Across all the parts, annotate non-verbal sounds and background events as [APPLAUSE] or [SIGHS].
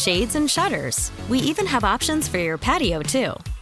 shades, and shutters. We even have options for your patio, too.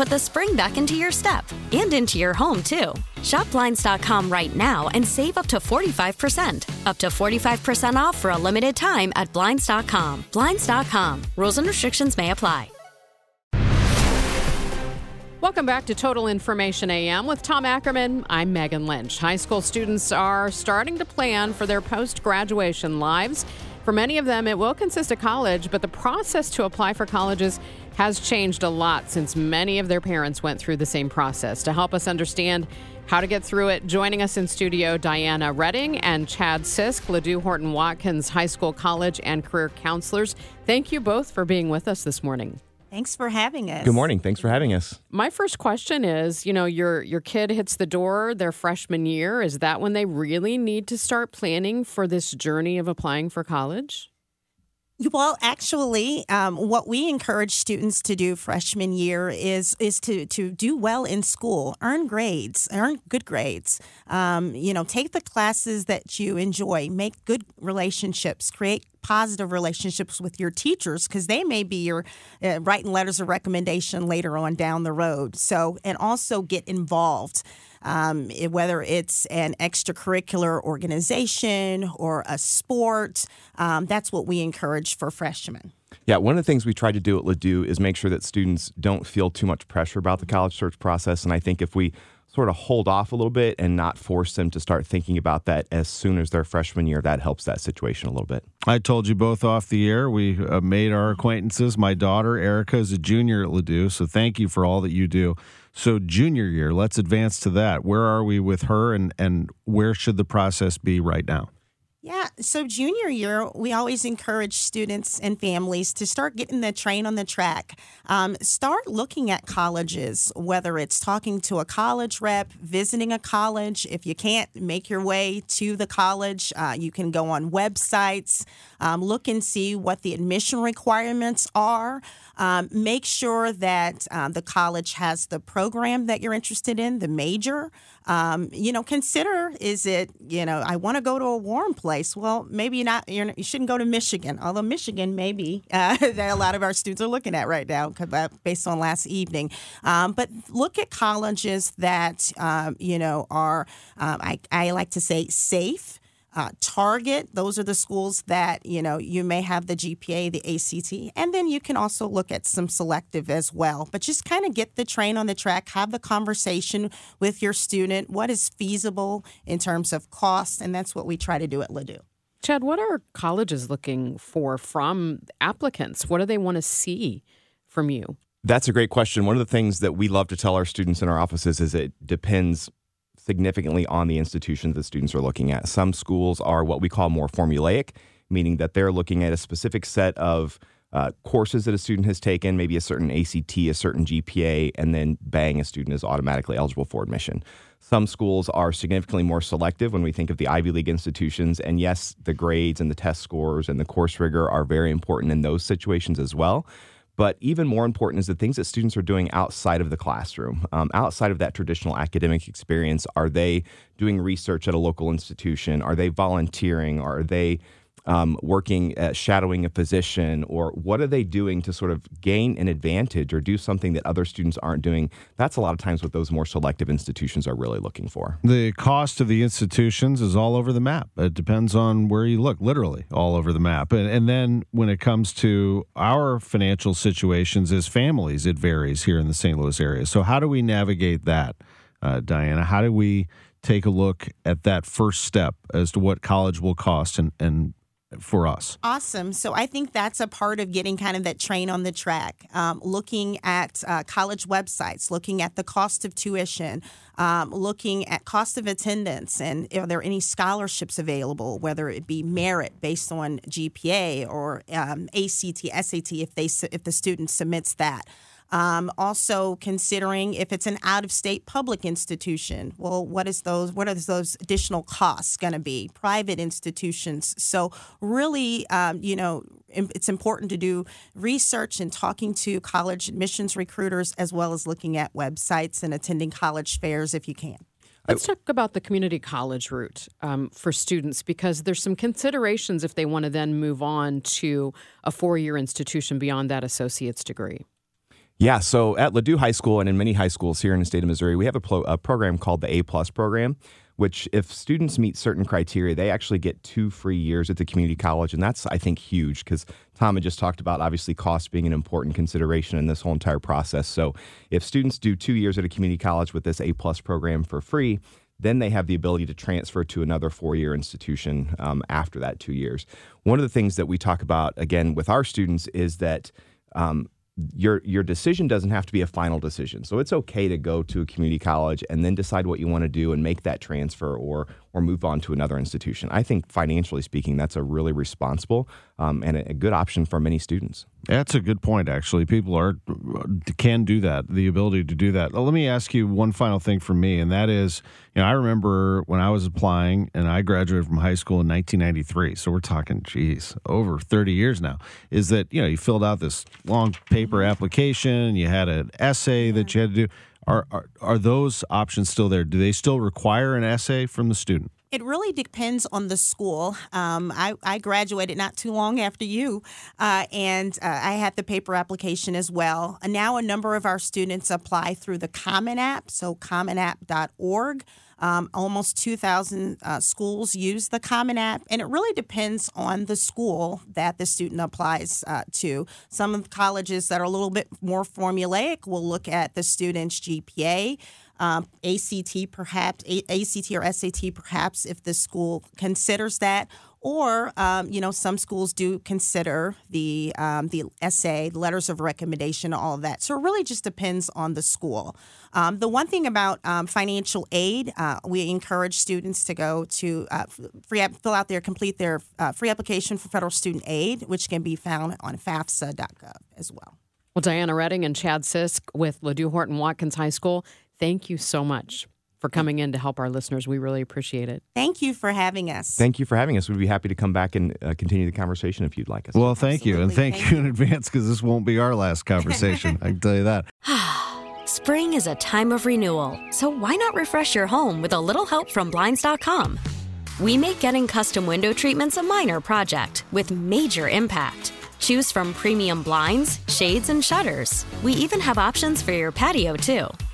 put the spring back into your step and into your home, too. Shop Blinds.com right now and save up to 45%. Up to 45% off for a limited time at Blinds.com. Blinds.com. Rules and restrictions may apply. Welcome back to Total Information AM with Tom Ackerman. I'm Megan Lynch. High school students are starting to plan for their post graduation lives. For many of them, it will consist of college, but the process to apply for colleges has changed a lot since many of their parents went through the same process. To help us understand how to get through it, joining us in studio, Diana Redding and Chad Sisk, Ladue Horton Watkins High School, College, and Career Counselors. Thank you both for being with us this morning. Thanks for having us. Good morning. Thanks for having us. My first question is, you know, your your kid hits the door their freshman year. Is that when they really need to start planning for this journey of applying for college? Well, actually, um, what we encourage students to do freshman year is is to to do well in school, earn grades, earn good grades. Um, you know, take the classes that you enjoy, make good relationships, create positive relationships with your teachers because they may be your uh, writing letters of recommendation later on down the road. So, and also get involved. Um, whether it's an extracurricular organization or a sport, um, that's what we encourage for freshmen. Yeah, one of the things we try to do at Ladue is make sure that students don't feel too much pressure about the college search process. And I think if we sort of hold off a little bit and not force them to start thinking about that as soon as their freshman year, that helps that situation a little bit. I told you both off the air. We uh, made our acquaintances. My daughter, Erica, is a junior at Ladue. So thank you for all that you do. So, junior year, let's advance to that. Where are we with her and, and where should the process be right now? Yeah, so junior year, we always encourage students and families to start getting the train on the track. Um, start looking at colleges, whether it's talking to a college rep, visiting a college. If you can't make your way to the college, uh, you can go on websites, um, look and see what the admission requirements are. Um, make sure that um, the college has the program that you're interested in, the major. Um, you know, consider is it, you know, I want to go to a warm place. Well, maybe you're not, you shouldn't go to Michigan, although Michigan maybe [LAUGHS] uh, that a lot of our students are looking at right now uh, based on last evening. Um, but look at colleges that, um, you know, are, um, I, I like to say, safe uh, Target. Those are the schools that you know you may have the GPA, the ACT, and then you can also look at some selective as well. But just kind of get the train on the track, have the conversation with your student. What is feasible in terms of cost, and that's what we try to do at Ladue. Chad, what are colleges looking for from applicants? What do they want to see from you? That's a great question. One of the things that we love to tell our students in our offices is it depends significantly on the institutions that students are looking at. Some schools are what we call more formulaic, meaning that they're looking at a specific set of uh, courses that a student has taken, maybe a certain ACT, a certain GPA, and then bang, a student is automatically eligible for admission. Some schools are significantly more selective when we think of the Ivy League institutions. And yes, the grades and the test scores and the course rigor are very important in those situations as well. But even more important is the things that students are doing outside of the classroom, um, outside of that traditional academic experience. Are they doing research at a local institution? Are they volunteering? Are they um, working at shadowing a physician, or what are they doing to sort of gain an advantage or do something that other students aren't doing? That's a lot of times what those more selective institutions are really looking for. The cost of the institutions is all over the map. It depends on where you look, literally all over the map. And, and then when it comes to our financial situations as families, it varies here in the St. Louis area. So, how do we navigate that, uh, Diana? How do we take a look at that first step as to what college will cost and, and for us. Awesome. So I think that's a part of getting kind of that train on the track, um, looking at uh, college websites, looking at the cost of tuition, um, looking at cost of attendance, and are there any scholarships available, whether it be merit based on GPA or um, ACT, SAT, if they if the student submits that. Um, also considering if it's an out-of-state public institution. Well, what is those? What are those additional costs going to be? Private institutions. So really, um, you know, it's important to do research and talking to college admissions recruiters as well as looking at websites and attending college fairs if you can. Let's talk about the community college route um, for students because there's some considerations if they want to then move on to a four year institution beyond that associate's degree. Yeah, so at Ladue High School and in many high schools here in the state of Missouri, we have a, a program called the A Plus program, which if students meet certain criteria, they actually get two free years at the community college, and that's I think huge because Tom had just talked about obviously cost being an important consideration in this whole entire process. So if students do two years at a community college with this A Plus program for free, then they have the ability to transfer to another four year institution um, after that two years. One of the things that we talk about again with our students is that. Um, your your decision doesn't have to be a final decision. So it's okay to go to a community college and then decide what you want to do and make that transfer or or move on to another institution. I think financially speaking, that's a really responsible um, and a, a, good option for many students. That's a good point. Actually, people are can do that. The ability to do that. Let me ask you one final thing for me, and that is, you know, I remember when I was applying, and I graduated from high school in 1993. So we're talking, geez, over 30 years now. Is that you know you filled out this long paper mm-hmm. application, you had an essay that you had to do are, are, are those options still there? Do they still require an essay from the student? It really depends on the school. Um, I, I, graduated not too long after you, uh, and uh, I had the paper application as well. now, a number of our students apply through the Common App, so commonapp.org. Um, almost 2,000 uh, schools use the Common App, and it really depends on the school that the student applies uh, to. Some of colleges that are a little bit more formulaic will look at the student's GPA. Um, ACT perhaps, A- ACT or SAT perhaps, if the school considers that, or, um, you know, some schools do consider the um, the essay, the letters of recommendation, all of that. So it really just depends on the school. Um, the one thing about um, financial aid, uh, we encourage students to go to uh, free fill out their complete their uh, free application for federal student aid, which can be found on FAFSA.gov as well. Well, Diana Redding and Chad Sisk with Ladue Horton Watkins High School, thank you so much for coming in to help our listeners. We really appreciate it. Thank you for having us. Thank you for having us. We'd be happy to come back and uh, continue the conversation if you'd like us. Well, thank Absolutely. you. And thank, thank you in advance because this won't be our last [LAUGHS] conversation. I can tell you that. [SIGHS] Spring is a time of renewal, so why not refresh your home with a little help from Blinds.com? We make getting custom window treatments a minor project with major impact. Choose from premium blinds, shades, and shutters. We even have options for your patio, too.